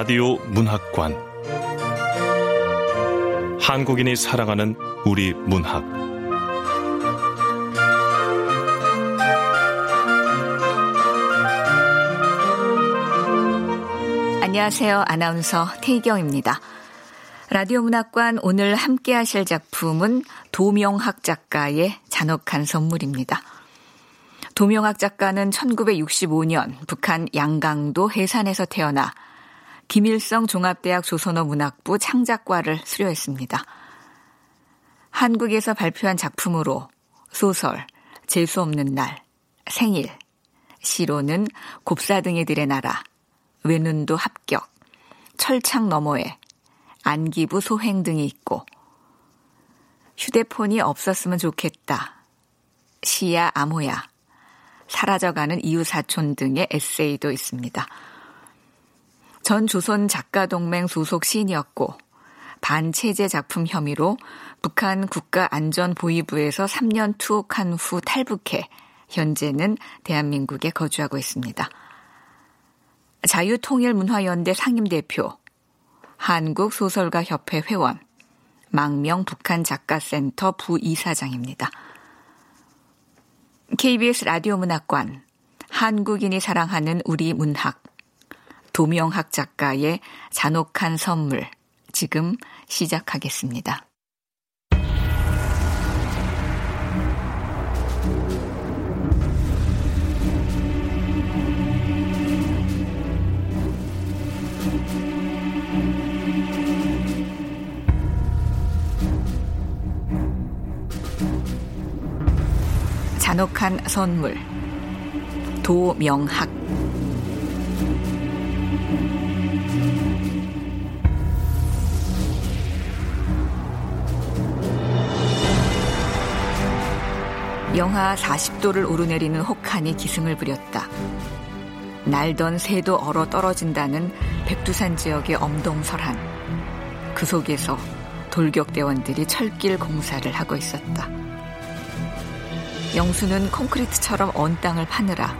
라디오 문학관 한국인이 사랑하는 우리 문학 안녕하세요. 아나운서 태희경입니다. 라디오 문학관 오늘 함께 하실 작품은 도명학 작가의 잔혹한 선물입니다. 도명학 작가는 1965년 북한 양강도 해산에서 태어나 김일성 종합대학 조선어 문학부 창작과를 수료했습니다. 한국에서 발표한 작품으로 소설, 재수없는 날, 생일, 시로는 곱사등이들의 나라, 외눈도 합격, 철창 너머에, 안기부 소행 등이 있고, 휴대폰이 없었으면 좋겠다, 시야 암호야, 사라져가는 이웃사촌 등의 에세이도 있습니다. 전 조선 작가동맹 소속 시인이었고 반체제 작품 혐의로 북한 국가안전보위부에서 3년 투옥한 후 탈북해 현재는 대한민국에 거주하고 있습니다. 자유통일문화연대 상임대표, 한국소설가협회 회원, 망명 북한 작가센터 부이사장입니다. KBS 라디오 문학관, 한국인이 사랑하는 우리 문학, 도명학 작가의 잔혹한 선물, 지금 시작하겠습니다. 잔혹한 선물 도명학 영하 40도를 오르내리는 혹한이 기승을 부렸다. 날던 새도 얼어 떨어진다는 백두산 지역의 엄동설한. 그 속에서 돌격대원들이 철길 공사를 하고 있었다. 영수는 콘크리트처럼 언 땅을 파느라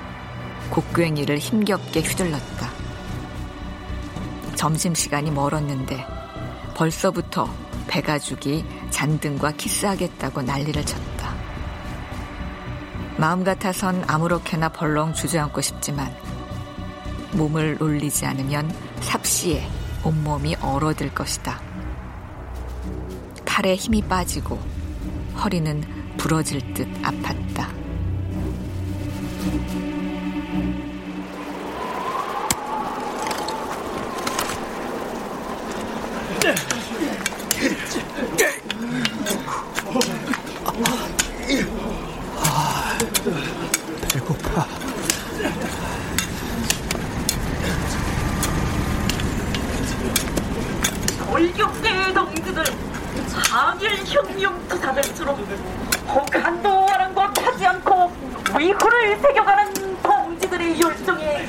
곡괭이를 힘겹게 휘둘렀다. 점심시간이 멀었는데 벌써부터 배가죽이 잔등과 키스하겠다고 난리를 쳤다. 마음 같아선 아무렇게나 벌렁 주저앉고 싶지만 몸을 놀리지 않으면 삽시에 온몸이 얼어들 것이다. 팔에 힘이 빠지고 허리는 부러질 듯 아팠다. 배고파. 돌격대 동지들 장일 혁명 투사들처럼 혹한도 아랑곳하지 않고 위구를 새겨가는 동지들의 열정에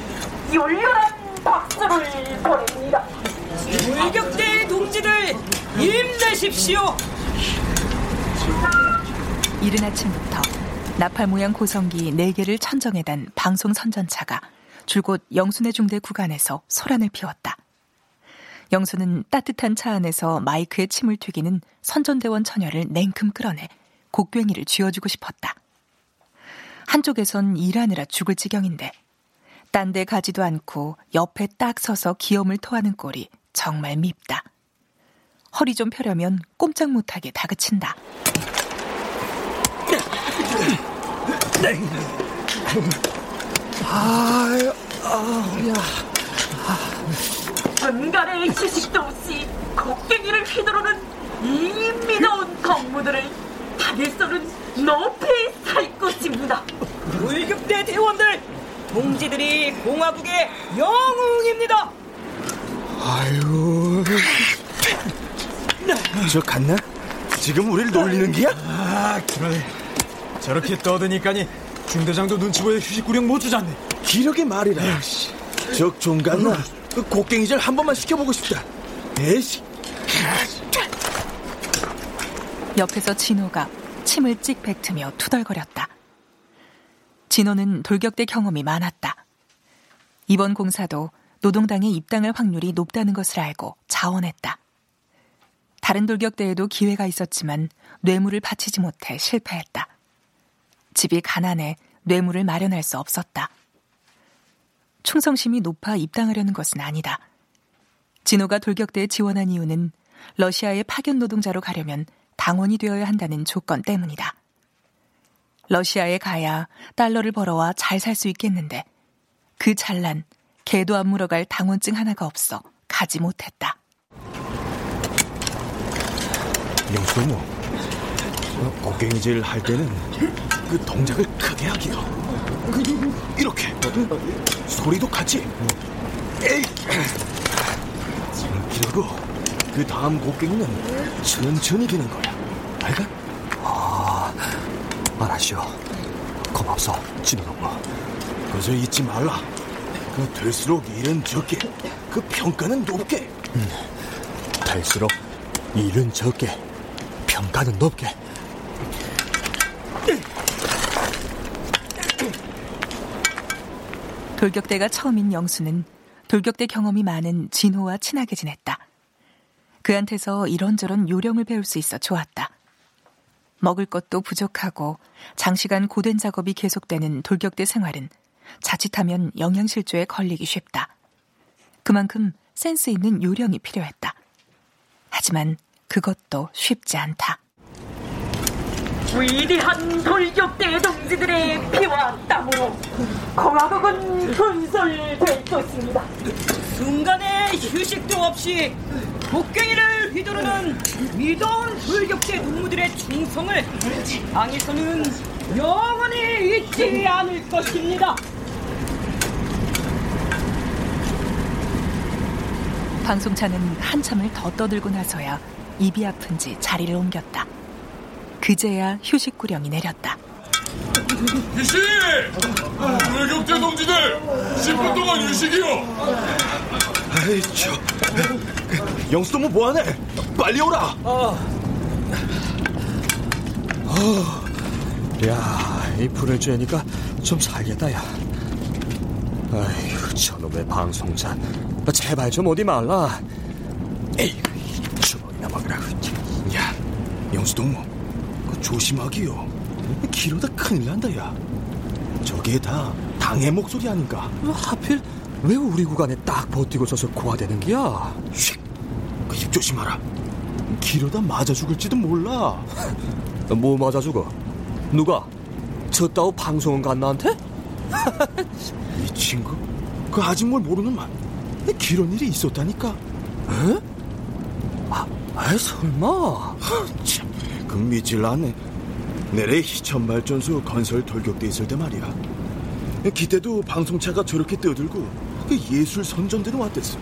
열렬한 박수를 보냅니다. 돌격대 동지들 힘내십시오. 이른 아침부터 나팔 모양 고성기 4개를 천정에 단 방송 선전차가 줄곧 영순의 중대 구간에서 소란을 피웠다. 영수는 따뜻한 차 안에서 마이크에 침을 튀기는 선전대원 처녀를 냉큼 끌어내 곡괭이를 쥐어주고 싶었다. 한쪽에선 일하느라 죽을 지경인데 딴 데 가지도 않고 옆에 딱 서서 기염을 토하는 꼴이 정말 밉다. 허리 좀 펴려면 꼼짝 못하게 다그친다. 아, 아, 야. 분간의 휴식도 없이 곡괭이를 휘두르는 이 미더운 건무들을 타겟선은 높이 살 것입니다. 돌격대 대원들 동지들이 공화국의 영웅입니다. 아유. 저 갔나? 지금 우리를 놀리는 기야? 아, 그러네. 저렇게 떠드니까니 중대장도 눈치 보여 휴식구령 못 주잖네. 기력의 말이라. 적종 갔나? 그 곡괭이질 한 번만 시켜보고 싶다. 에이씨. 옆에서 진호가 침을 찍 뱉으며 투덜거렸다. 진호는 돌격대 경험이 많았다. 이번 공사도 노동당에 입당할 확률이 높다는 것을 알고 자원했다. 다른 돌격대에도 기회가 있었지만 뇌물을 바치지 못해 실패했다. 집이 가난해 뇌물을 마련할 수 없었다. 충성심이 높아 입당하려는 것은 아니다. 진호가 돌격대에 지원한 이유는 러시아의 파견 노동자로 가려면 당원이 되어야 한다는 조건 때문이다. 러시아에 가야 달러를 벌어와 잘 살 수 있겠는데 그 잘난 개도 안 물어갈 당원증 하나가 없어 가지 못했다. 영수모, 곡괭이질 할 때는 그 동작을 크게 하기요. 그, 이렇게 소리도 같이. 에이. 그리고 그 다음 곡괭이는 천천히 드는 거야. 알까? 아, 알았쇼. 고맙소, 진호동무. 그저 잊지 말라. 그 될수록 일은 적게, 그 평가는 높게. 음, 될수록 일은 적게, 평가는 높게. 돌격대가 처음인 영수는 돌격대 경험이 많은 진호와 친하게 지냈다. 그한테서 이런저런 요령을 배울 수 있어 좋았다. 먹을 것도 부족하고 장시간 고된 작업이 계속되는 돌격대 생활은 자칫하면 영양실조에 걸리기 쉽다. 그만큼 센스 있는 요령이 필요했다. 하지만 그것도 쉽지 않다. 위대한 돌격대 동지들의 피와 땀으로 공화국은 분설될 것입니다. 순간의 휴식도 없이 곡괭이를 휘두르는 위대한 돌격대 동무들의 충성을 당에서는 영원히 잊지 않을 것입니다. 방송차는 한참을 더 떠들고 나서야 입이 아픈지 자리를 옮겼다. 그제야 휴식구령이 내렸다. 유식! 돌격대 동지들 10분 동안 유식이요. 아이 저 영수 동무 뭐하네? 빨리 오라. 어. 어. 야, 이 불을 쬐니까 좀 살겠다, 야. 아휴, 저놈의 방송자. 제발 좀 어디 말라. 에이, 주먹이나 먹으라고. 야, 영수 동무, 그 조심하기요. 기러다 큰일 난다, 야. 저게 다 당의 목소리 아닌가? 하필 왜 우리 구간에 딱 버티고 서서 고화되는 기야? 쉿, 그입 조심하라. 기러다 맞아 죽을지도 몰라. 뭐 맞아 죽어? 누가? 저 따오 방송은 간 나한테? 이 친구? 그 아직 뭘 모르는 만. 그런 일이 있었다니까. 에? 아, 아 설마. 믿질 않네. 내래 희천 발전소 건설 돌격대 있을 때 말이야. 그때도 방송차가 저렇게 떠들고 그 예술 선전대로 왔댔어.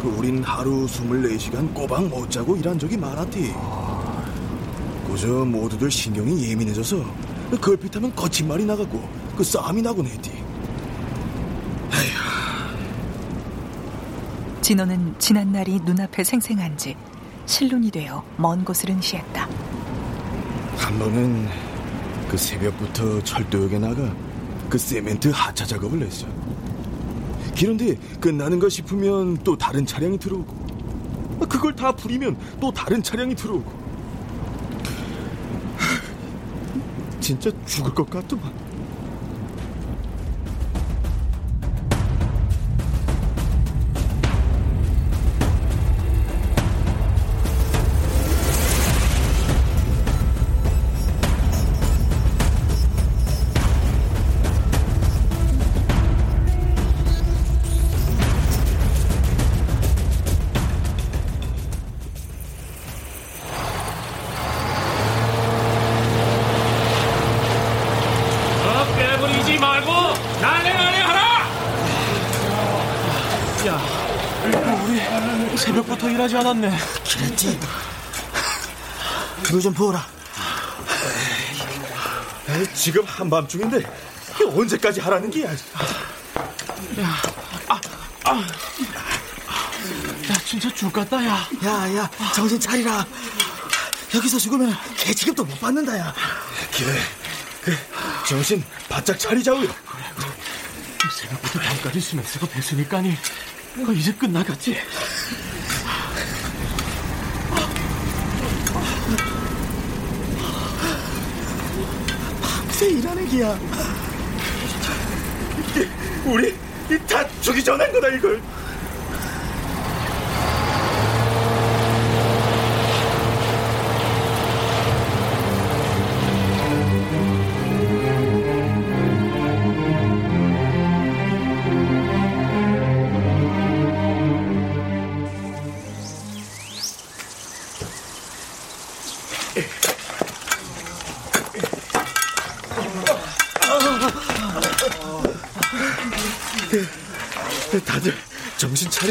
그 우린 하루 24시간 꼬박 못 자고 일한 적이 많았디. 그저 모두들 신경이 예민해져서 걸핏하면 거친 말이 나가고 그 싸움이 나곤 했디. 진호는 지난 날이 눈앞에 생생한지 실눈이 되어 먼 곳을 응시했다. 한 번은 그 새벽부터 철도역에 나가 그 세멘트 하차 작업을 했어. 그런데 끝나는가 싶으면 또 다른 차량이 들어오고 그걸 다 부리면 또 다른 차량이 들어오고 진짜 죽을 것 같더만. 일하지 않았네. 그랬지. 그거 좀 부어라. 지금 한밤중인데 언제까지 하라는 게야? 야, 아, 아, 야, 진짜 죽겠다, 야. 야, 야, 정신 차리라. 여기서 죽으면 개취급도 못 받는다, 야. 그래, 그 정신 바짝 차리자고요. 새벽부터 밤까지 수면 쓰고 뱉으니까니 어, 이제 끝나갔지. 밤새 일하는 기야. 우리 다 죽이 전한 거다 이걸.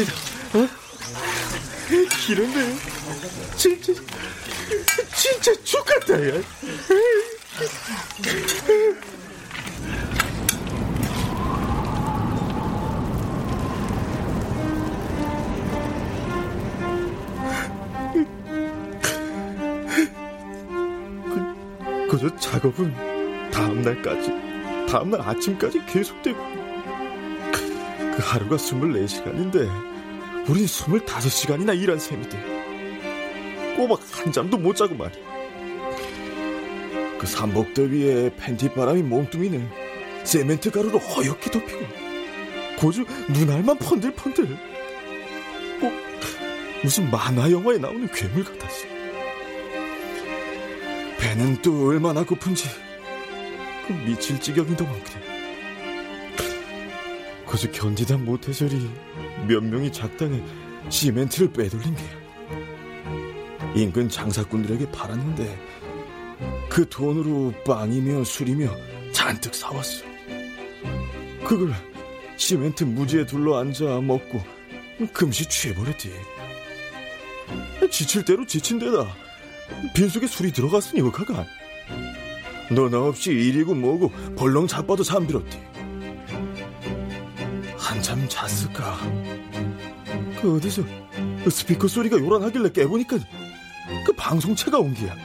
어? 기른데 진짜 진짜 죽겠다 야. 그, 그저 작업은 다음 날까지 다음 날 아침까지 계속되고 그 하루가 24시간인데 우린 25시간이나 일한 셈이 돼 꼬박 한 잠도 못 자고 말이야. 그 삼복더위에 팬티바람이 몸뚱이는 세멘트 가루로 허옇게 덮이고 고주 눈알만 펀들펀들. 꼭 무슨 만화 영화에 나오는 괴물 같았어. 배는 또 얼마나 고픈지 그 미칠 지경이더만 그래 그저 견디다 못해서리 몇 명이 작당해 시멘트를 빼돌린 게야. 인근 장사꾼들에게 팔았는데 그 돈으로 빵이며 술이며 잔뜩 사왔어. 그걸 시멘트 무지에 둘러 앉아 먹고 금시 취해버렸지. 지칠 대로 지친 데다 빈속에 술이 들어갔으니 어카가 너나 없이 일이고 뭐고 벌렁 자빠도 잠들었디. 한참 잤을까? 그 어디서 그 스피커 소리가 요란하길래 깨보니까 그 방송차가 온 게야.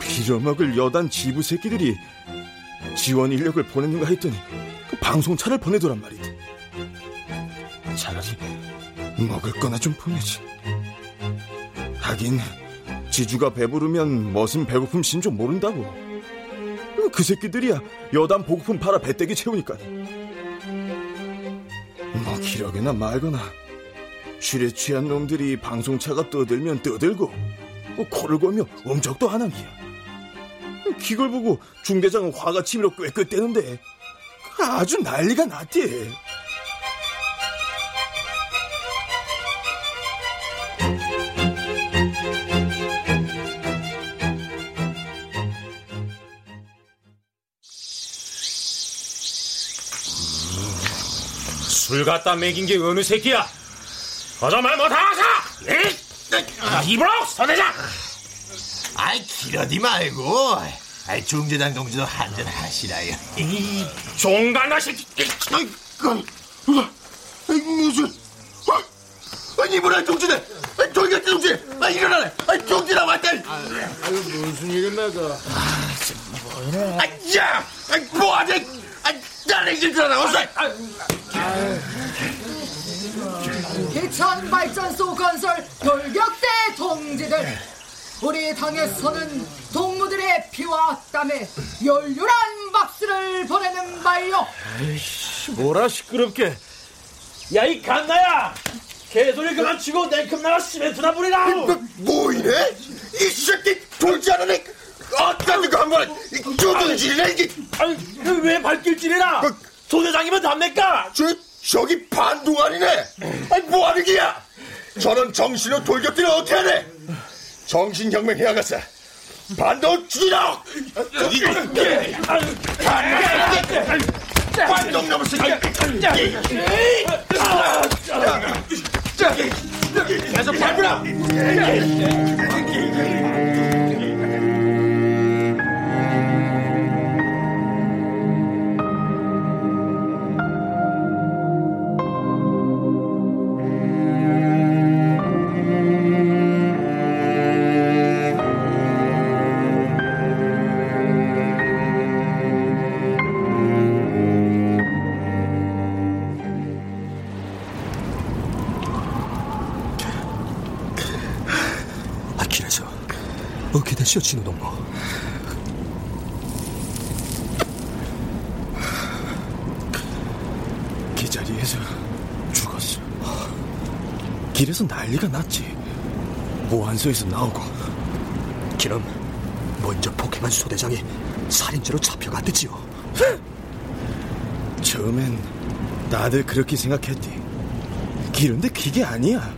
빌어먹을 여단 지부 새끼들이 지원 인력을 보냈는가 했더니 그 방송차를 보내더란 말이지. 차라리 먹을 거나 좀 보내지. 하긴 지주가 배부르면 멋은 배고픔 신조 모른다고. 그 새끼들이야 여단 보급품 팔아 배때기 채우니까. 뭐 기력이나 말거나. 쉴에 취한 놈들이 방송차가 떠들면 떠들고 뭐 코를 골며 음적도 안 한기야. 그걸 보고 중대장은 화가 치밀어 꾀꾀대는데 아주 난리가 났대 술 갖다 먹인 게 어느 새끼야? 어서 말 못하사! 입으로 서대장! 아이 기러디 말고. 아이 중재단 동지도 한잔 하시라요. 이 종간나 새끼! 아이고 아이 무슨 아, 아니 이번에 동지네! 아이 돌격대 동지! 아 일어나래! 아이 동지나 왔다! 아유 무슨 일입니까? 아야! 아이 뭐하냐 알아 어서 기천 발전소 건설 돌격대 동지들 우리 당에서는 동무들의 피와 땀에 열렬한 박수를 보내는 바요 에이씨, 뭐라 시끄럽게. 야, 이 갓나야! 개소리 그만 치고 냉큼 나가 시멘트나 뿌리라! 뭐 이래? 이 새끼 돌지 않으네 어떤 거 한번 조등질이네 이게 아니 왜 발길질이라? 소대장이면 답니까? 저, 저기 반동아니네 아니 뭐 하는 기야 저런 정신으로 돌격들을 어떻게 하네 정신혁명 해야겠어 반동 죽이라 영남을 새끼야. 계속 밟으라. 어떻게 됐어, 진우동무? 그 자리에서 죽었어. 길에서 난리가 났지. 보안소에서 나오고. 그럼 먼저 포켓몬 소대장이 살인죄로 잡혀갔댔지요. 처음엔 다들 그렇게 생각했디. 그런데 그게 아니야.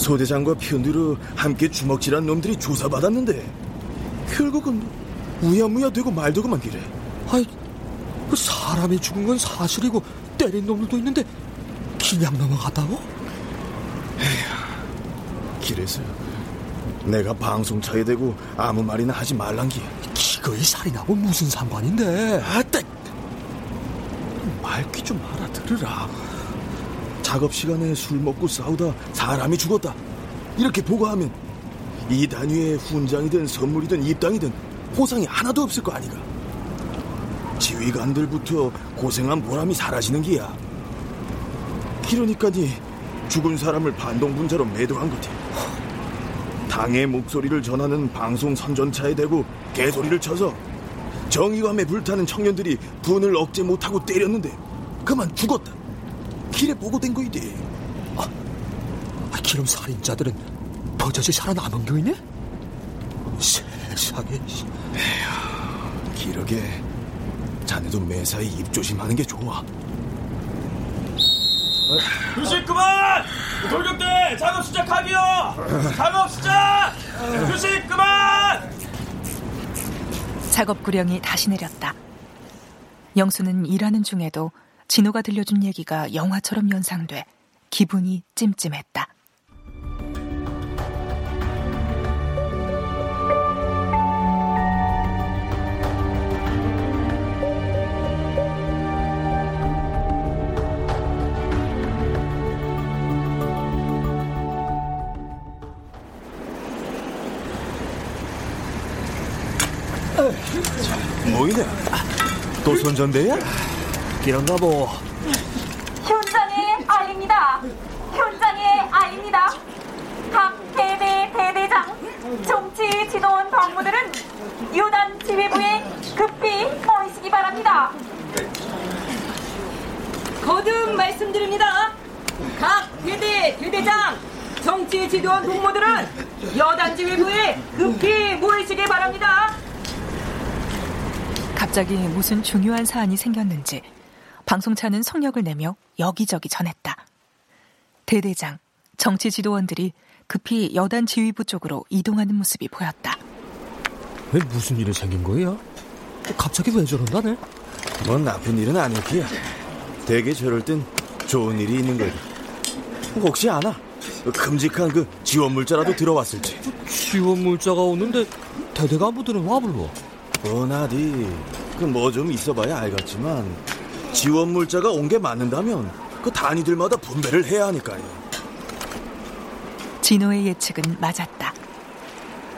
소대장과 편두로 함께 주먹질한 놈들이 조사받았는데 결국은 우야무야 되고 말더구만 기래. 아이, 그 사람이 죽은 건 사실이고 때린 놈들도 있는데 그냥 넘어갔다고? 길에서 내가 방송 차에 대고 아무 말이나 하지 말란기. 기거이 살인하고 무슨 상관인데? 아따! 말귀 좀 알아들으라. 작업 시간에 술 먹고 싸우다 사람이 죽었다. 이렇게 보고하면 이 단위에 훈장이든 선물이든 입당이든 보상이 하나도 없을 거 아니가. 지휘관들부터 고생한 보람이 사라지는 기야. 그러니까니 죽은 사람을 반동분자로 매도한 거지. 당의 목소리를 전하는 방송 선전차에 대고 개소리를 쳐서 정의감에 불타는 청년들이 분을 억제 못하고 때렸는데 그만 죽었다. 길에 보고된 거이디. 아, 기름 살인자들은 버젓이 살아남은 거이네? 세상에. 에휴, 기러게 자네도 매사에 입 조심하는 게 좋아. 휴식 그만! 돌격대 작업 시작하기요! 작업 시작! 휴식 그만! 작업 구령이 다시 내렸다. 영수는 일하는 중에도 진호가 들려준 얘기가 영화처럼 연상돼 기분이 찜찜했다. 뭐이네? 또 선전대야? 기런가 보. 현장의 아입니다. 현장의 아입니다. 각 대대 대대장, 정치 지도원 당무들은 유단 지휘부에 급히 모이시기 바랍니다. 거듭 말씀드립니다. 각 대대 대대장, 정치 지도원 동무들은 여단 지휘부에 급히 모이시기 바랍니다. 갑자기 무슨 중요한 사안이 생겼는지 방송차는 속력을 내며 여기저기 전했다. 대대장, 정치 지도원들이 급히 여단 지휘부 쪽으로 이동하는 모습이 보였다. 왜 무슨 일이 생긴 거야? 갑자기 왜 저런다네? 뭔 나쁜 일은 아닐 기야. 대개 저럴 땐 좋은 일이 있는 거야. 혹시 아나? 큼직한 그 지원 물자라도 들어왔을지. 지원 물자가 오는데 대대 간부들은 와 불러. 뻔하디. 그 뭐 좀 있어봐야 알겠지만 지원 물자가 온 게 맞는다면 그 단위들마다 분배를 해야 하니까요. 진호의 예측은 맞았다.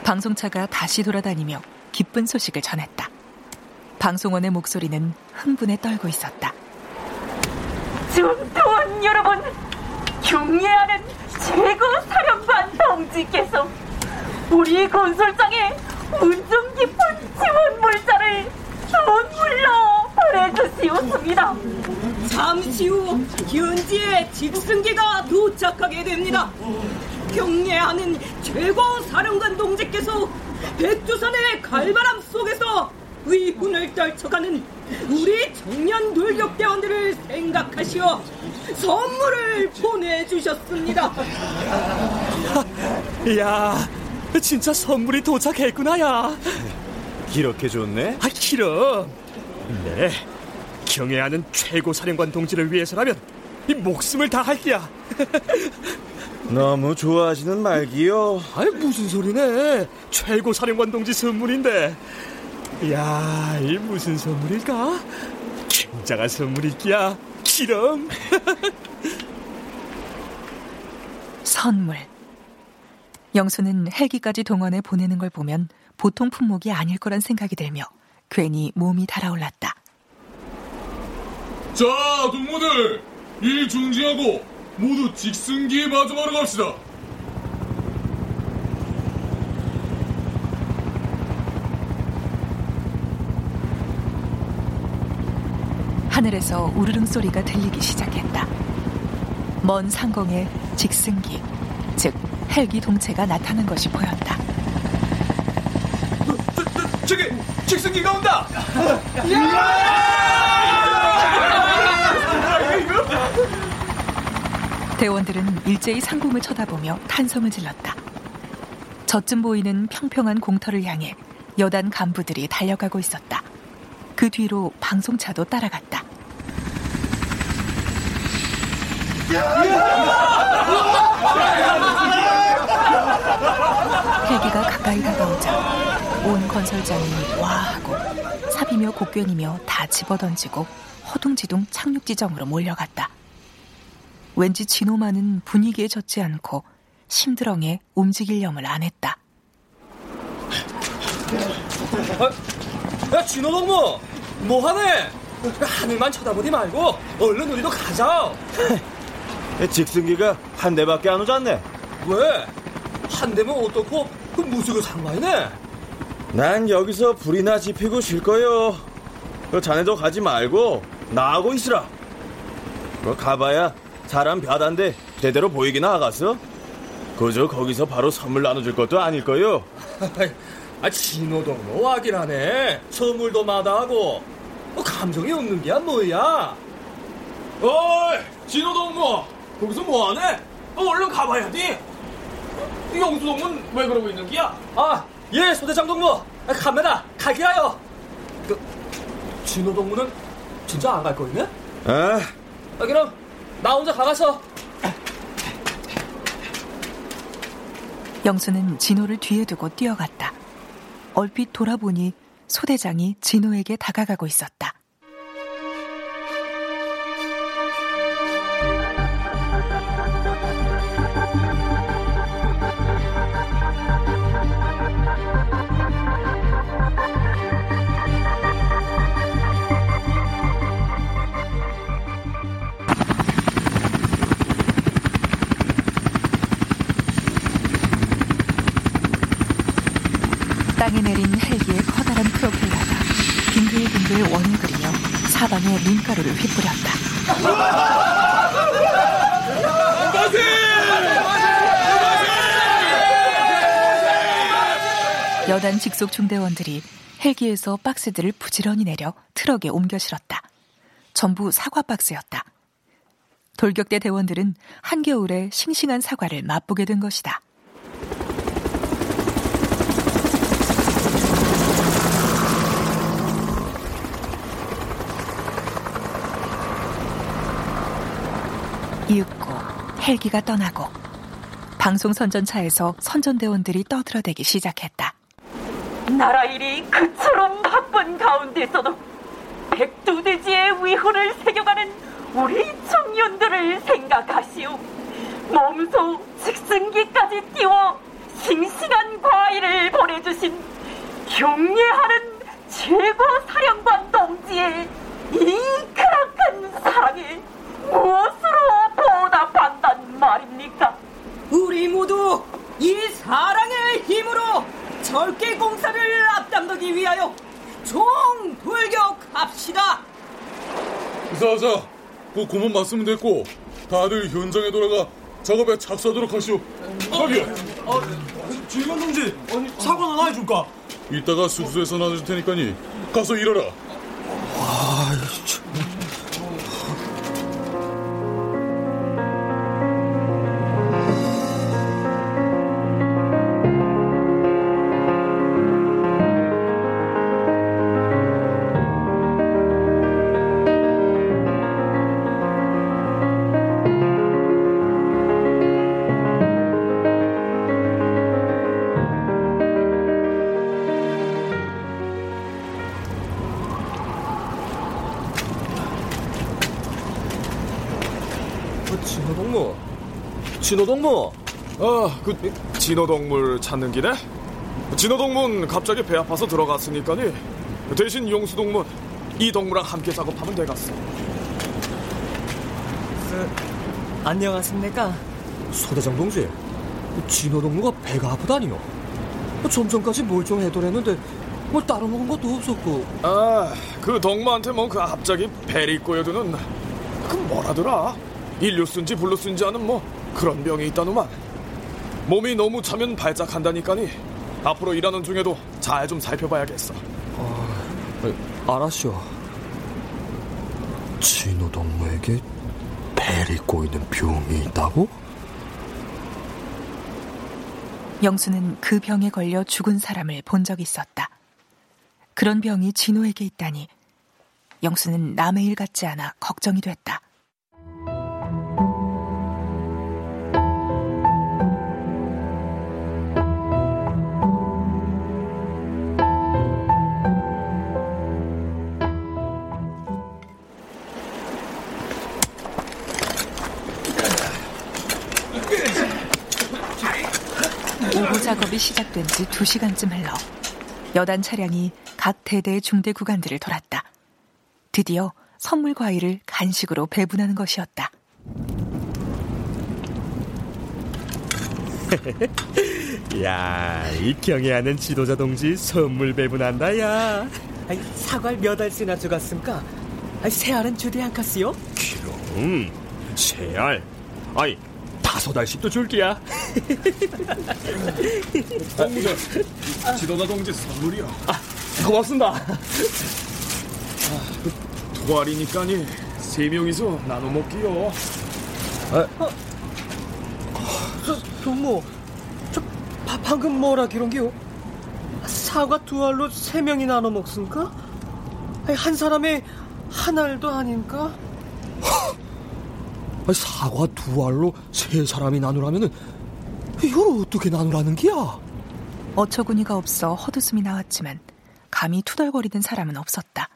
방송차가 다시 돌아다니며 기쁜 소식을 전했다. 방송원의 목소리는 흥분에 떨고 있었다. 중도원 여러분, 경례하는 최고 사령관 동지께서 우리 건설장에 운좀 깊은 지원 물자를 선물로 보내주시옵습니다. 잠시 후 현지에 직승기가 도착하게 됩니다. 경례하는 최고 사령관 동지께서 백두산의 갈바람 속에서 의훈을 떨쳐가는 우리 청년 돌격대원들을 생각하시어 선물을 보내주셨습니다. 이야, 진짜 선물이 도착했구나, 야. 이렇게 좋네? 아, 기럼. 네, 경애하는 최고 사령관 동지를 위해서라면 이 목숨을 다할 게야. 너무 좋아하시는 말기요. 아니 무슨 소리네? 최고 사령관 동지 선물인데. 야, 이 무슨 선물일까? 굉장한 선물일기야. 기름. 선물. 영수는 헬기까지 동원해 보내는 걸 보면 보통 품목이 아닐 거란 생각이 들며 괜히 몸이 달아올랐다. 자, 동무들, 일 중지하고 모두 직승기에 마주하러 갑시다. 하늘에서 우르릉 소리가 들리기 시작했다. 먼 상공에 직승기, 즉 헬기 동체가 나타난 것이 보였다. 저기 직승기가 온다. 대원들은 일제히 상공을 쳐다보며 탄성을 질렀다. 저쯤 보이는 평평한 공터를 향해 여단 간부들이 달려가고 있었다. 그 뒤로 방송차도 따라갔다. 헬기가 가까이 다가오자 온 건설장이 와하고 삽이며 곡괭이며 다 집어던지고 허둥지둥 착륙 지점으로 몰려갔다. 왠지 진호만은 분위기에 젖지 않고 심드렁에 움직이려을 안 했다. 야, 진호 동무, 뭐 하네? 하늘만 쳐다보지 말고 얼른 우리도 가자. 직승기가 한 대밖에 안 오잖네. 왜? 한 대면 어떻고? 그 무슨 그 상관이네? 난 여기서 불이나 지피고 쉴 거요. 그 자네도 가지 말고 나하고 있으라. 뭐 가봐야 사람 벼단데 제대로 보이긴 하겠어? 그저 거기서 바로 선물 나눠줄 것도 아닐 거요. 아, 진호도 뭐 하긴 하네. 선물도 마다하고. 뭐 감정이 없는 게야 뭐야? 어이, 진호 동무, 거기서 뭐 하네? 어, 얼른 가봐야 지. 영수동문 왜 그러고 있는 기야? 아, 예, 소대장 동무. 아, 갑니다. 갈게요. 그, 진호 동무는 진짜 안 갈 거이네? 아, 아, 그럼 나 혼자 가가서. 영수는 진호를 뒤에 두고 뛰어갔다. 얼핏 돌아보니 소대장이 진호에게 다가가고 있었다. 눈가루를 휘뿌렸다. 여단 직속 중대원들이 헬기에서 박스들을 부지런히 내려 트럭에 옮겨 실었다. 전부 사과 박스였다. 돌격대 대원들은 한겨울에 싱싱한 사과를 맛보게 된 것이다. 이윽고 헬기가 떠나고 방송 선전차에서 선전대원들이 떠들어대기 시작했다. 나라 일이 그처럼 바쁜 가운데서도 백두대지의 위호를 새겨가는 우리 청년들을 생각하시오. 몸소 직승기까지 띄워 싱싱한 과일을 보내주신 경례하는 최고 사령관 동지의 이 크락한 사랑에 무엇으로 보답한단 말입니까? 우리 모두 이 사랑의 힘으로 절개 공사를 앞당기기 위하여 총 돌격합시다. 자자, 그 고문 맞으면 됐고 다들 현장에 돌아가 작업에 착수하도록 하시오. 가비야. 아, 지휘관 동지, 아니, 사과 하나 해줄까? 이따가 숙소에서 나눠줄 테니까니 가서 일하라. 아, 참. 진호동무. 아, 그 진호동물 찾는 길에? 진호동문 갑자기 배 아파서 들어갔으니까니 대신 용수동문 이 동무랑 함께 작업하면 되겠어. 안녕하십니까? 소대장 동지. 진호동무가 배가 아프다니요. 좀 전까지 뭘좀 해더랬는데 뭘 따로 먹은 것도 없었고. 아, 그 동무한테 뭐 그 갑자기 배리 꼬여드는 그 뭐라더라? 인류 쓴지 불로 쓴지 않은 뭐 그런 병이 있다누만. 몸이 너무 차면 발작한다니까니 앞으로 일하는 중에도 잘 좀 살펴봐야겠어. 아, 알았쇼. 진호 동무에게 배리 꼬이는 병이 있다고? 영수는 그 병에 걸려 죽은 사람을 본 적이 있었다. 그런 병이 진호에게 있다니 영수는 남의 일 같지 않아 걱정이 됐다. 오후 작업이 시작된 지 2시간쯤 흘러 여단 차량이 각 대대의 중대 구간들을 돌았다. 드디어 선물 과일을 간식으로 배분하는 것이었다. 야, 이 경애하는 지도자 동지 선물 배분한다, 야. 아니, 사과를 몇 알씩이나 주갔습니까? 아니, 새 알은 주디 않겠어요? 음, 세 알. 아이, 다섯 알씩도 줄게야. 동무들, 지도자 동지 선물이요. 아, 고맙습니다. 아, 그두 알이니까니 세 명이서 나눠 먹기요. 어, 저, 동무, 저 바, 방금 뭐라 기런기요? 사과 두 알로 세 명이 나눠 먹습니까? 아니, 한 사람의 한 알도 아닌가? 사과 두 알로 세 사람이 나누라면은 이걸 어떻게 나누라는 기야? 어처구니가 없어 헛웃음이 나왔지만 감히 투덜거리는 사람은 없었다.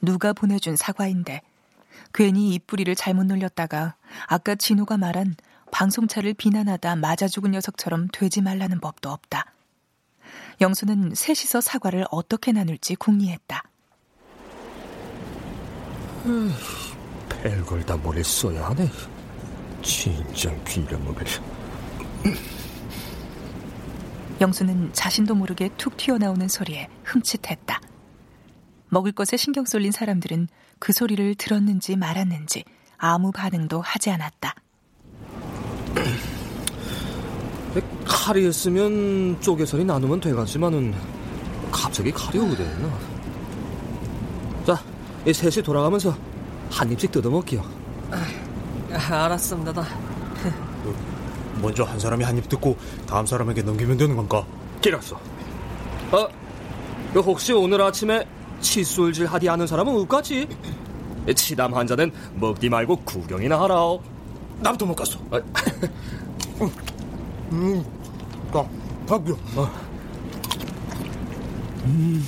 누가 보내준 사과인데 괜히 입뿌리를 잘못 놀렸다가 아까 진호가 말한 방송차를 비난하다 맞아 죽은 녀석처럼 되지 말라는 법도 없다. 영수는 셋이서 사과를 어떻게 나눌지 궁리했다. 다 머리 써야 하네. 진짜 빌려먹을. 영수는 자신도 모르게 툭 튀어나오는 소리에 흠칫했다. 먹을 것에 신경 쏠린 사람들은 그 소리를 들었는지 말았는지 아무 반응도 하지 않았다. 칼이 있으면 쪼개서리 나누면 돼가지만은 갑자기 칼이 어디 있나? 자, 이 셋이 돌아가면서 한 입씩 뜯어먹기요. 아, 알았습니다. 먼저 한 사람이 한 입 듣고 다음 사람에게 넘기면 되는 건가? 길었어. 어, 그 혹시 오늘 아침에 칫솔질 하디 하는 사람은 없겠지? 치담 환자는 먹디 말고 구경이나 하라. 나부터 못 갔어. 아, 음, 나, 박규. 어. 음.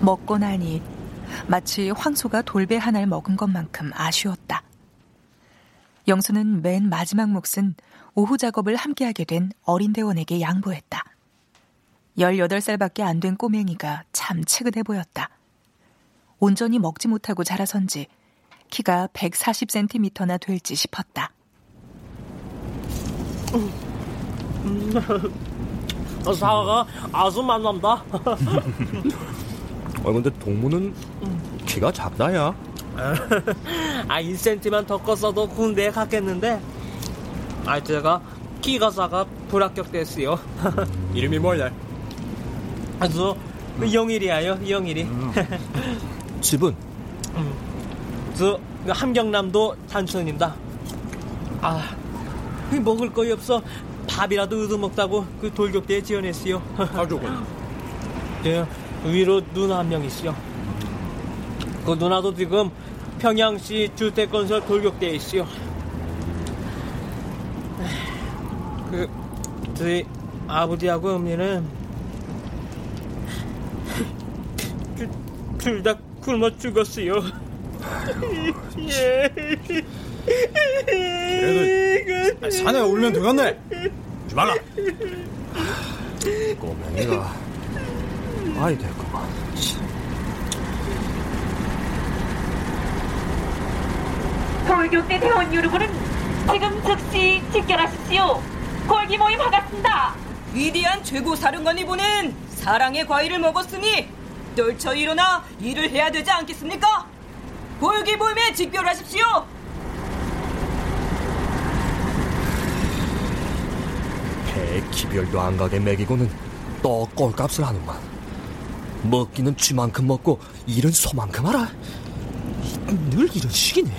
먹고 나니 마치 황소가 돌배 하나를 먹은 것만큼 아쉬웠다. 영수는 맨 마지막 몫은 오후 작업을 함께하게 된 어린 대원에게 양보했다. 18살밖에 안 된 꼬맹이가 참 치긋해 보였다. 온전히 먹지 못하고 자라선지 키가 140cm나 될지 싶었다. 어, 사과가 아주 맛난다. 아, 근데 동무는 키가 작다야. 아, 1cm만 더 컸어도 군대에 갔겠는데. 아, 제가 키가 작아 불합격 됐어요. 이름이 뭐냐? 아주 영일이야요, 영일이. 집은? 저 함경남도 단천입니다. 아, 먹을 거이 없어 밥이라도 얻어먹다고 그 돌격대에 지원했어요. 가족은? 예, 위로 누나 한명 있어요. 그 누나도 지금 평양시 주택건설 돌격대에 있어요. 그 저희 아버지하고 어머니는 둘 다 굶어 죽었어요. 그래도 산에 울면 되겠네. 지 말라. 꼬맹이가 아이 됐구만. 돌격대 대원 유르부는 지금 즉시 직결하십시오. 골기 모임 하겠습니다. 위대한 최고 사령관이 보낸 사랑의 과일을 먹었으니 떨쳐 일어나 일을 해야 되지 않겠습니까? 골기 모임에 직결하십시오. 배 기별도 안 가게 먹이고는 또 꼴값을 하는만. 먹기는 쥐만큼 먹고 일은 소만큼 하라. 늘 이런 식이네.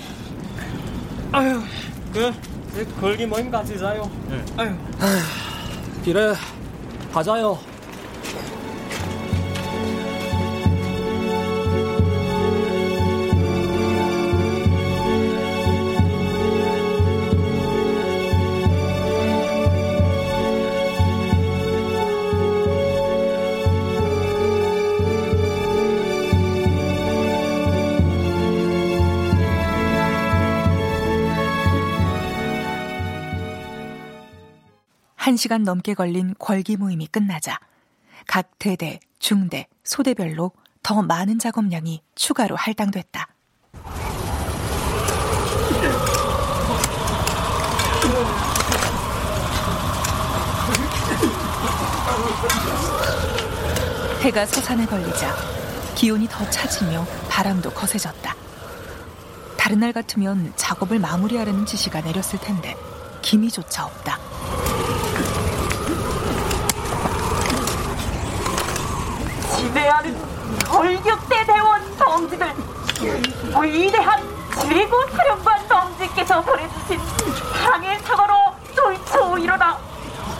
아유, 그, 그 골기 모임 같이 자요. 아유. 그래, 가자요. 한 시간 넘게 걸린 궐기 모임이 끝나자 각 대대, 중대, 소대별로 더 많은 작업량이 추가로 할당됐다. 해가 서산에 걸리자 기온이 더 차지며 바람도 거세졌다. 다른 날 같으면 작업을 마무리하려는 지시가 내렸을 텐데 기미조차 없다. 지배하는 돌격대 대원 동지들 위대한 최고 사령관 동지께서 보내주신 사랑의 사과로 돌초 일어나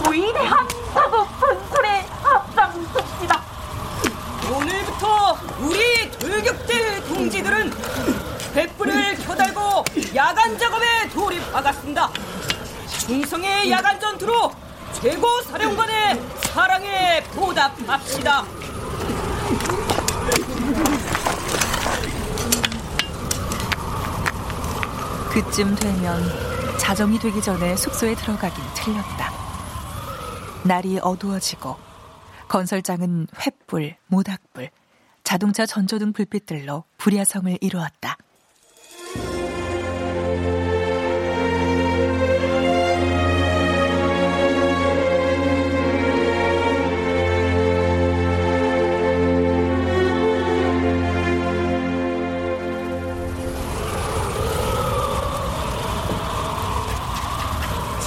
위대한 사국 분출에 앞장섭시다 오늘부터 우리 돌격대 동지들은 백불을 켜달고 야간 작업에 돌입하겠습니다. 충성의 야간 전투로 최고 사령관의 사랑에 보답합시다. 그쯤 되면 자정이 되기 전에 숙소에 들어가긴 틀렸다. 날이 어두워지고 건설장은 횃불, 모닥불, 자동차 전조등 불빛들로 불야성을 이루었다.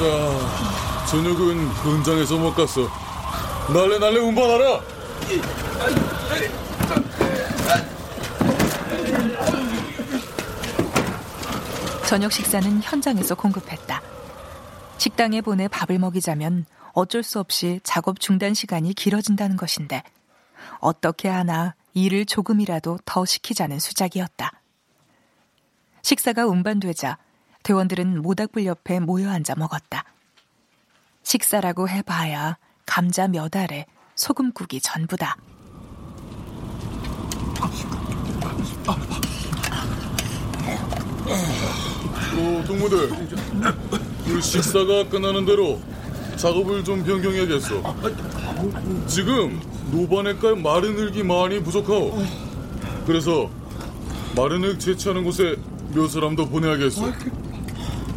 자, 저녁은 현장에서 먹겠어. 날래 날래 운반하라. 저녁 식사는 현장에서 공급했다. 식당에 보내 밥을 먹이자면 어쩔 수 없이 작업 중단 시간이 길어진다는 것인데 어떻게 하나 일을 조금이라도 더 시키자는 수작이었다. 식사가 운반되자 대원들은 모닥불 옆에 모여 앉아 먹었다. 식사라고 해봐야 감자 몇 알에 소금국이 전부다. 어, 동무들. 그 식사가 끝나는 대로 작업을 좀 변경해야겠어. 지금 노반에 깔 마른 흙이 많이 부족하오. 그래서 마른 흙 채취하는 곳에 몇 사람 더 보내야겠어.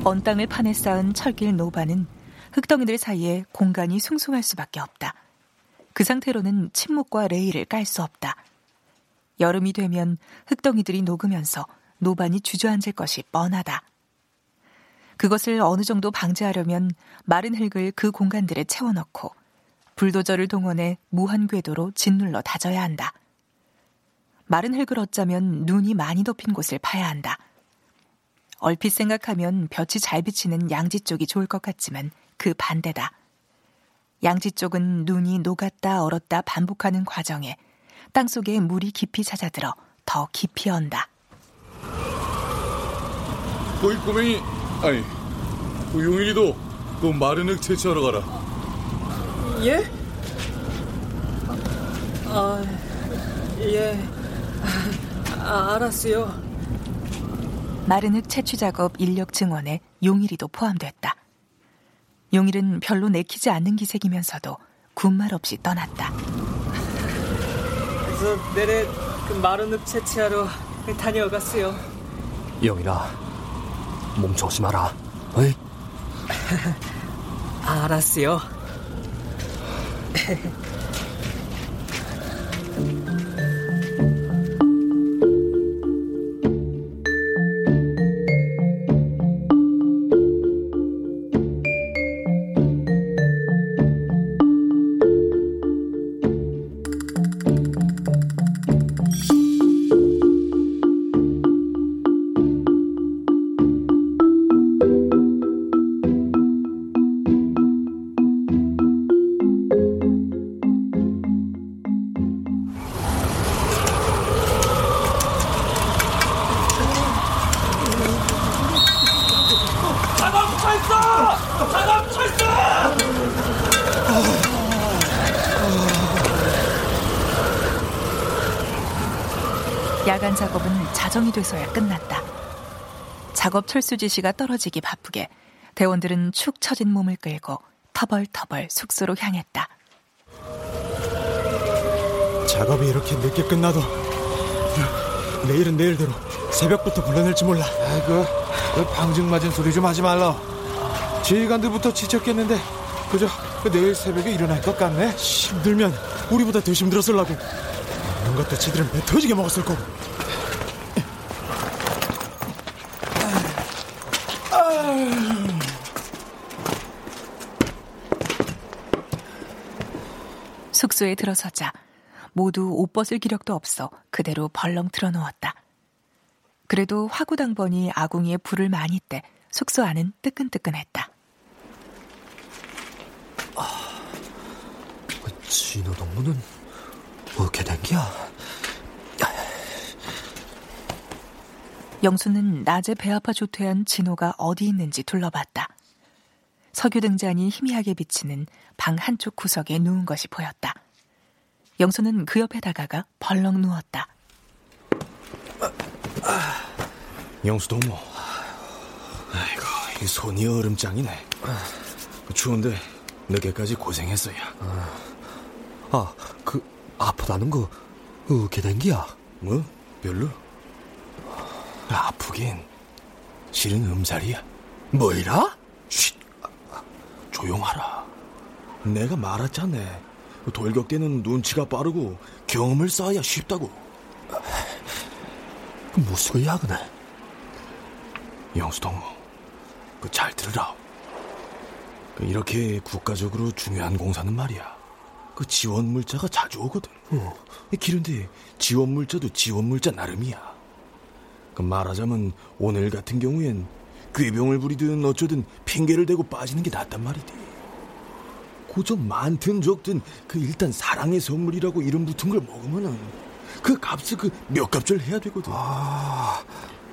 언 땅을 판에 쌓은 철길 노반은 흙덩이들 사이에 공간이 숭숭할 수밖에 없다. 그 상태로는 침묵과 레일을 깔 수 없다. 여름이 되면 흙덩이들이 녹으면서 노반이 주저앉을 것이 뻔하다. 그것을 어느 정도 방지하려면 마른 흙을 그 공간들에 채워넣고 불도저를 동원해 무한 궤도로 짓눌러 다져야 한다. 마른 흙을 얻자면 눈이 많이 덮인 곳을 파야 한다. 얼핏 생각하면 볕이 잘 비치는 양지 쪽이 좋을 것 같지만 그 반대다. 양지 쪽은 눈이 녹았다 얼었다 반복하는 과정에 땅 속에 물이 깊이 찾아들어 더 깊이 언다. 거기 꼬맹이 아니 그 용일이도 그 마른 흙 채취하러 가라. 예? 아, 예. 아, 알았어요. 마른 흙 채취 작업 인력 증원에 용일이도 포함됐다. 용일은 별로 내키지 않는 기색이면서도 군말 없이 떠났다. 그래서 내래 그 마른 흙 채취하러 다녀갔어요. 영일아, 몸 조심하라. 어이? 알았어요. 돼서야 끝났다. 작업 철수 지시가 떨어지기 바쁘게 대원들은 축 처진 몸을 끌고 터벌터벌 숙소로 향했다. 작업이 이렇게 늦게 끝나도 내일은 내일대로 새벽부터 불러낼지 몰라. 아이고, 그 방증 맞은 소리 좀 하지 말라. 지휘관들부터 지쳤겠는데 그저 그 내일 새벽에 일어날 것 같네. 힘들면 우리보다 더 힘들었을라고. 먹는 것도 지들은 배 터지게 먹었을 거고. 숙소에 들어서자 모두 옷 벗을 기력도 없어 그대로 벌렁 틀어놓았다. 그래도 화구당번이 아궁이에 불을 많이 떼 숙소 안은 뜨끈뜨끈했다. 진호 동무는 어떻게 된 기야? 영수는 낮에 배 아파 조퇴한 진호가 어디 있는지 둘러봤다. 석유 등잔이 희미하게 비치는 방 한쪽 구석에 누운 것이 보였다. 영수는 그 옆에 다가가 벌렁 누웠다. 영수 동무. 아이고, 이 손이 얼음장이네. 추운데 늦게까지 고생했어요. 아, 그 아프다는 거 어떻게 된 기야? 뭐? 별로? 아프긴. 실은 음살이야. 뭐이라? 쉿. 조용하라. 내가 말했잖아. 돌격 때는 눈치가 빠르고 경험을 쌓아야 쉽다고. 그 무슨 야그네? 영수 동무, 그잘 들으라. 그 이렇게 국가적으로 중요한 공사는 말이야. 그 지원 물자가 자주 오거든. 어. 기른데 지원 물자도 지원 물자 나름이야. 그 말하자면 오늘 같은 경우엔 꾀병을 부리든 어쩌든 핑계를 대고 빠지는 게 낫단 말이지. 고좀 많든 적든 그 일단 사랑의 선물이라고 이름 붙은 걸 먹으면은 그 값을 그 몇 값을 해야 되거든. 아,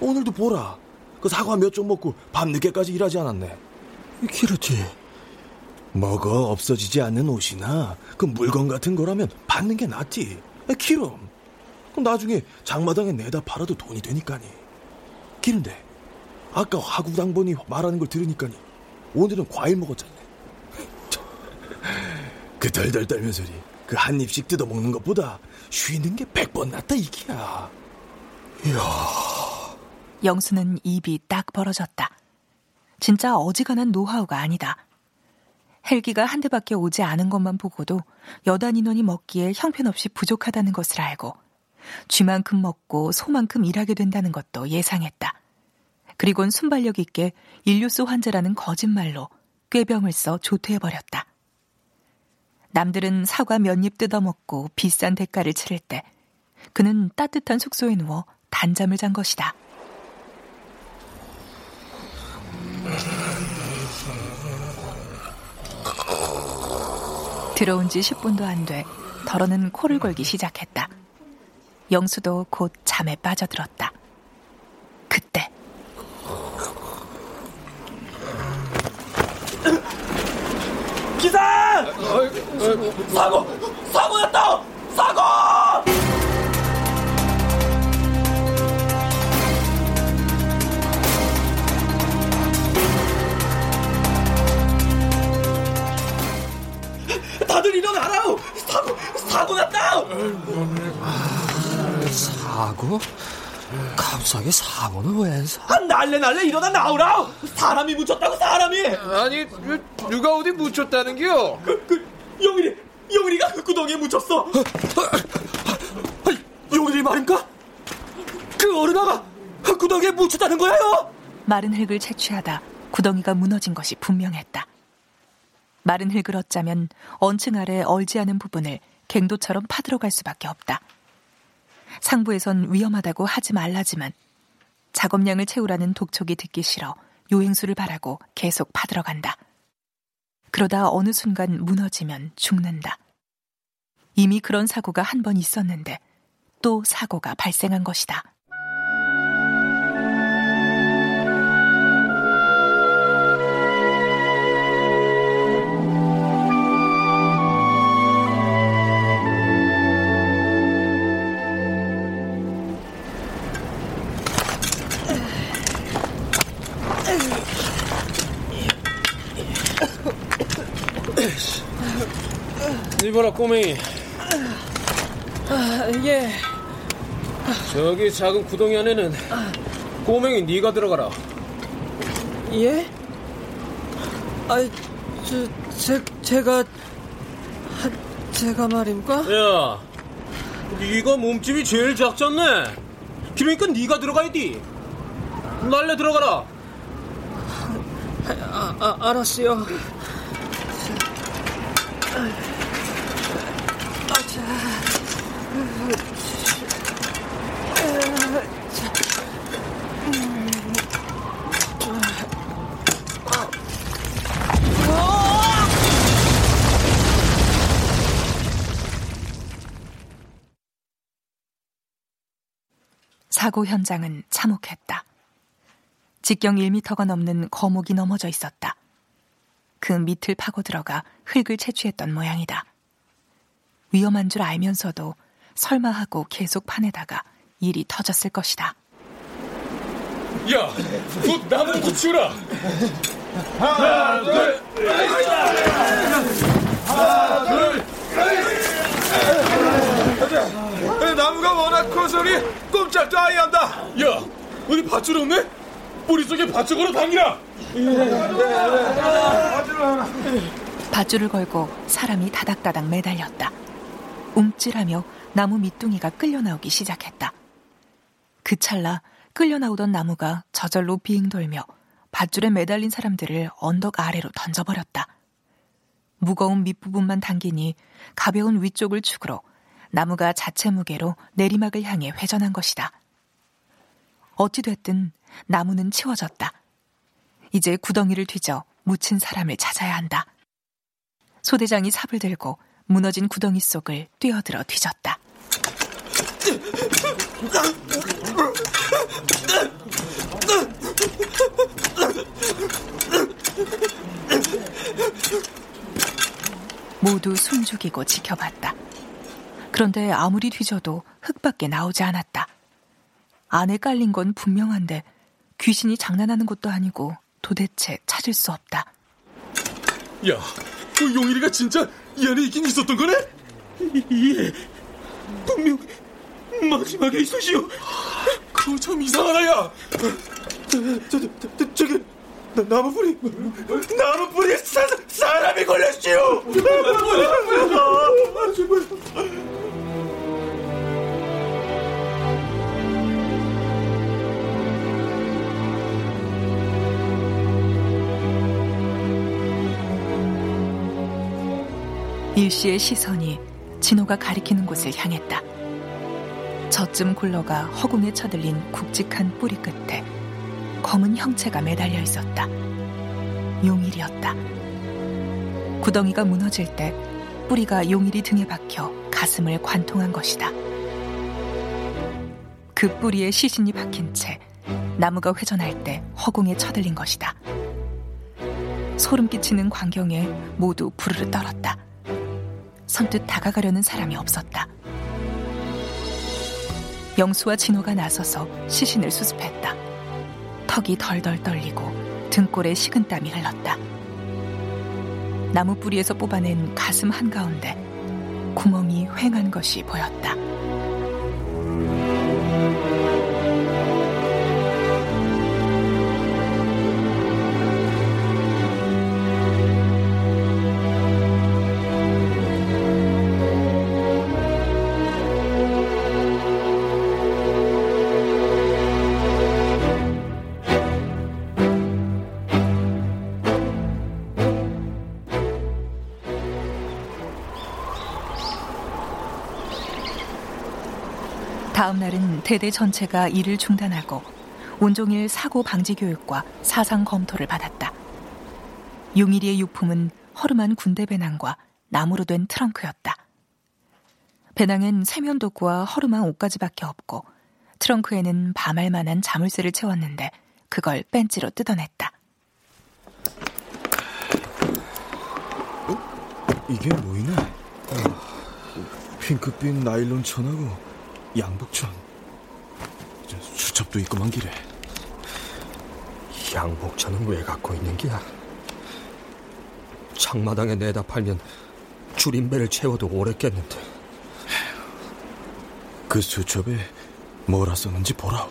오늘도 보라. 그 사과 몇 점 먹고 밤늦게까지 일하지 않았네. 그렇지. 먹어 없어지지 않는 옷이나 그 물건 같은 거라면 받는 게 낫지. 기름. 그럼 나중에 장마당에 내다 팔아도 돈이 되니까니. 기른데 아까 화구당번이 말하는 걸 들으니까니 오늘은 과일 먹었잖아. 그 덜덜 떨면 소리 그 한 입씩 뜯어 먹는 것보다 쉬는 게 백 번 낫다 이기야. 이야. 영수는 입이 딱 벌어졌다. 진짜 어지간한 노하우가 아니다. 헬기가 한 대밖에 오지 않은 것만 보고도 여단 인원이 먹기에 형편없이 부족하다는 것을 알고 쥐만큼 먹고 소만큼 일하게 된다는 것도 예상했다. 그리곤 순발력 있게 인류수 환자라는 거짓말로 꾀병을 써 조퇴해버렸다. 남들은 사과 몇 입 뜯어먹고 비싼 대가를 치를 때 그는 따뜻한 숙소에 누워 단잠을 잔 것이다. 들어온 지 10분도 안 돼 덜어는 코를 골기 시작했다. 영수도 곧 잠에 빠져들었다. 그때 기상! 사고! 사고 났다! 사고! 다들 일어나라! 사고! 아, 사고 났다! 사고? 갑자기 사고는 왜 사? 아, 날래 날래 일어나 나오라! 사람이 묻혔다고 사람이! 아니 누가 어디 묻혔다는겨? 그, 그 영일이 영일이가 흙구덩이에 묻혔어. 영일이 말인가? 그 어른아가 흙구덩이에 묻혔다는 거예요? 마른 흙을 채취하다 구덩이가 무너진 것이 분명했다. 마른 흙을 얻자면 언층 아래 얼지 않은 부분을 갱도처럼 파들어갈 수밖에 없다. 상부에선 위험하다고 하지 말라지만 작업량을 채우라는 독촉이 듣기 싫어 요행수를 바라고 계속 파들어간다. 그러다 어느 순간 무너지면 죽는다. 이미 그런 사고가 한 번 있었는데 또 사고가 발생한 것이다. 이봐라 꼬맹이 아, 예. 저기 작은 구덩이 안에는 꼬맹이 네가 들어가라 예? 아, 저, 제, 제가 제가 말입니까? 야 네가 몸집이 제일 작잖네 그러니까 네가 들어가야지 날래 들어가라 아, 아 알았어요 사고 현장은 참혹했다. 직경 1미터가 넘는 거목이 넘어져 있었다. 그 밑을 파고 들어가 흙을 채취했던 모양이다. 위험한 줄 알면서도 설마 하고 계속 파내다가 일이 터졌을 것이다. 야, 곧 나무부터 치우라. 하나, 둘, 하나, 둘. 나무가 워낙 커서니 꼼짝도 아예 한다. 야, 어디 밧줄 없네? 뿌리 속에 밧줄 걸어 당기라. 밧줄을 걸고 사람이 다닥다닥 매달렸다. 움찔하며 나무 밑둥이가 끌려 나오기 시작했다. 그 찰나 끌려 나오던 나무가 저절로 빙 돌며 밧줄에 매달린 사람들을 언덕 아래로 던져버렸다. 무거운 밑부분만 당기니 가벼운 위쪽을 축으로 나무가 자체 무게로 내리막을 향해 회전한 것이다. 어찌됐든 나무는 치워졌다. 이제 구덩이를 뒤져 묻힌 사람을 찾아야 한다. 소대장이 삽을 들고 무너진 구덩이 속을 뛰어들어 뒤졌다. 모두 숨죽이고 지켜봤다. 그런데 아무리 뒤져도 흙밖에 나오지 않았다. 안에 깔린 건 분명한데 귀신이 장난하는 것도 아니고 도대체 찾을 수 없다. 야, 그 용일이가 진짜 이 안에 있긴 있었던 거네? 예, 분명 마지막에 있으시오. 그거 참 이상하다, 야. 저, 저, 저, 저기 나, 나무 뿌리 나무 뿌리에 사, 사람이 걸렸지요. 일시의 시선이 진호가 가리키는 곳을 향했다. 저쯤 굴러가 허공에 쳐들린 굵직한 뿌리 끝에 검은 형체가 매달려 있었다. 용일이었다. 구덩이가 무너질 때 뿌리가 용일이 등에 박혀 가슴을 관통한 것이다. 그 뿌리에 시신이 박힌 채 나무가 회전할 때 허공에 쳐들린 것이다. 소름 끼치는 광경에 모두 부르르 떨었다. 선뜻 다가가려는 사람이 없었다. 영수와 진호가 나서서 시신을 수습했다. 턱이 덜덜 떨리고 등골에 식은 땀이 흘렀다. 나무 뿌리에서 뽑아낸 가슴 한가운데 구멍이 휑한 것이 보였다. 대대 전체가 일을 중단하고 온종일 사고 방지 교육과 사상 검토를 받았다. 용일이의 유품은 허름한 군대 배낭과 나무로 된 트렁크였다. 배낭엔 세면 도구와 허름한 옷가지밖에 없고 트렁크에는 밤할 만한 자물쇠를 채웠는데 그걸 벤치로 뜯어냈다. 어? 이게 뭐이네? 핑크빛 나일론 천하고 양복천. 수첩도 있고만 기래. 양복천은 왜 갖고 있는 기야? 창마당에 내다 팔면 줄임배를 채워도 오랬겠는데. 그 수첩에 뭐라 썼는지 보라.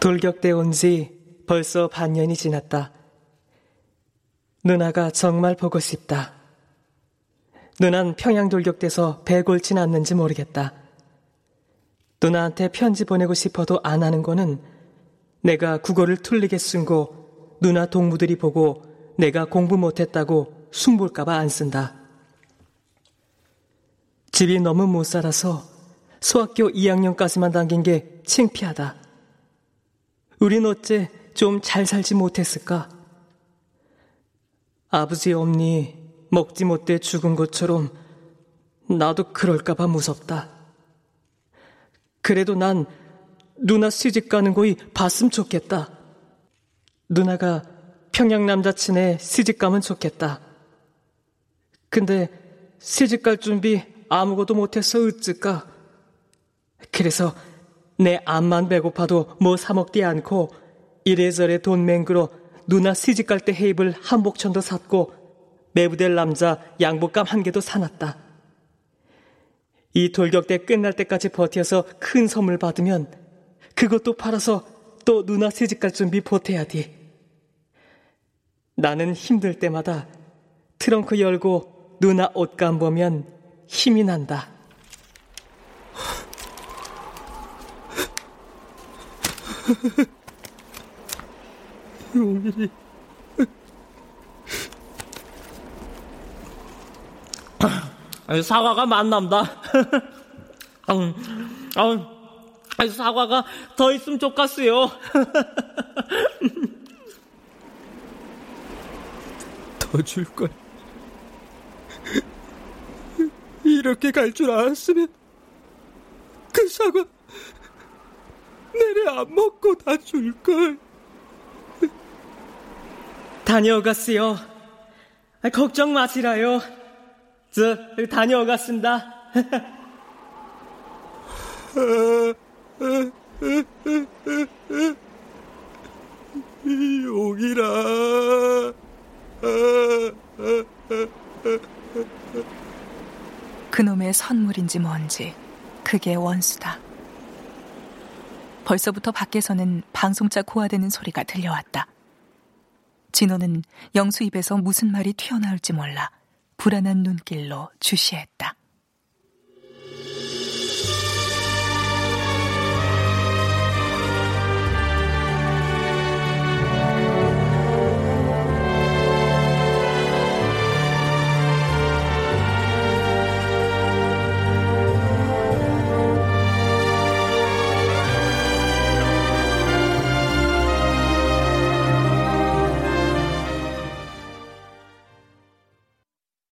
돌격대 온 지 벌써 반년이 지났다. 누나가 정말 보고 싶다. 누난 평양 돌격대서 배 골진 않는지 모르겠다. 누나한테 편지 보내고 싶어도 안 하는 거는 내가 국어를 틀리게 쓴 거 누나 동무들이 보고 내가 공부 못했다고 숭볼까봐 안 쓴다. 집이 너무 못 살아서 소학교 2학년까지만 당긴 게 창피하다. 우린 어째 좀 잘 살지 못했을까? 아버지 없니 먹지 못해 죽은 것처럼 나도 그럴까봐 무섭다. 그래도 난 누나 시집 가는 거이 봤으면 좋겠다. 누나가 평양 남자친에 시집 가면 좋겠다. 근데 시집 갈 준비 아무것도 못해서 어쩔까? 그래서 내 암만 배고파도 뭐 사먹지 않고 이래저래 돈 맹그러 누나 시집 갈때 헤입을 한복천도 샀고 매부될 남자 양복감 한 개도 사놨다. 이 돌격대 끝날 때까지 버텨서 큰 선물 받으면 그것도 팔아서 또 누나 시집 갈 준비 보태야지. 나는 힘들 때마다 트렁크 열고 누나 옷감 보면 힘이 난다. 용일이 사과가 만남다. 음, 음, 사과가 더 있으면 좋겠어요. 더 줄걸. 이렇게 갈 줄 알았으면 그 사과 내래 안 먹고 다 줄걸. 다녀오갔어요. 걱정 마시라요. 저 다녀오갔습니다. 용이라. 그놈의 선물인지 뭔지 그게 원수다. 벌써부터 밖에서는 방송차 고화되는 소리가 들려왔다. 진호는 영수 입에서 무슨 말이 튀어나올지 몰라 불안한 눈길로 주시했다.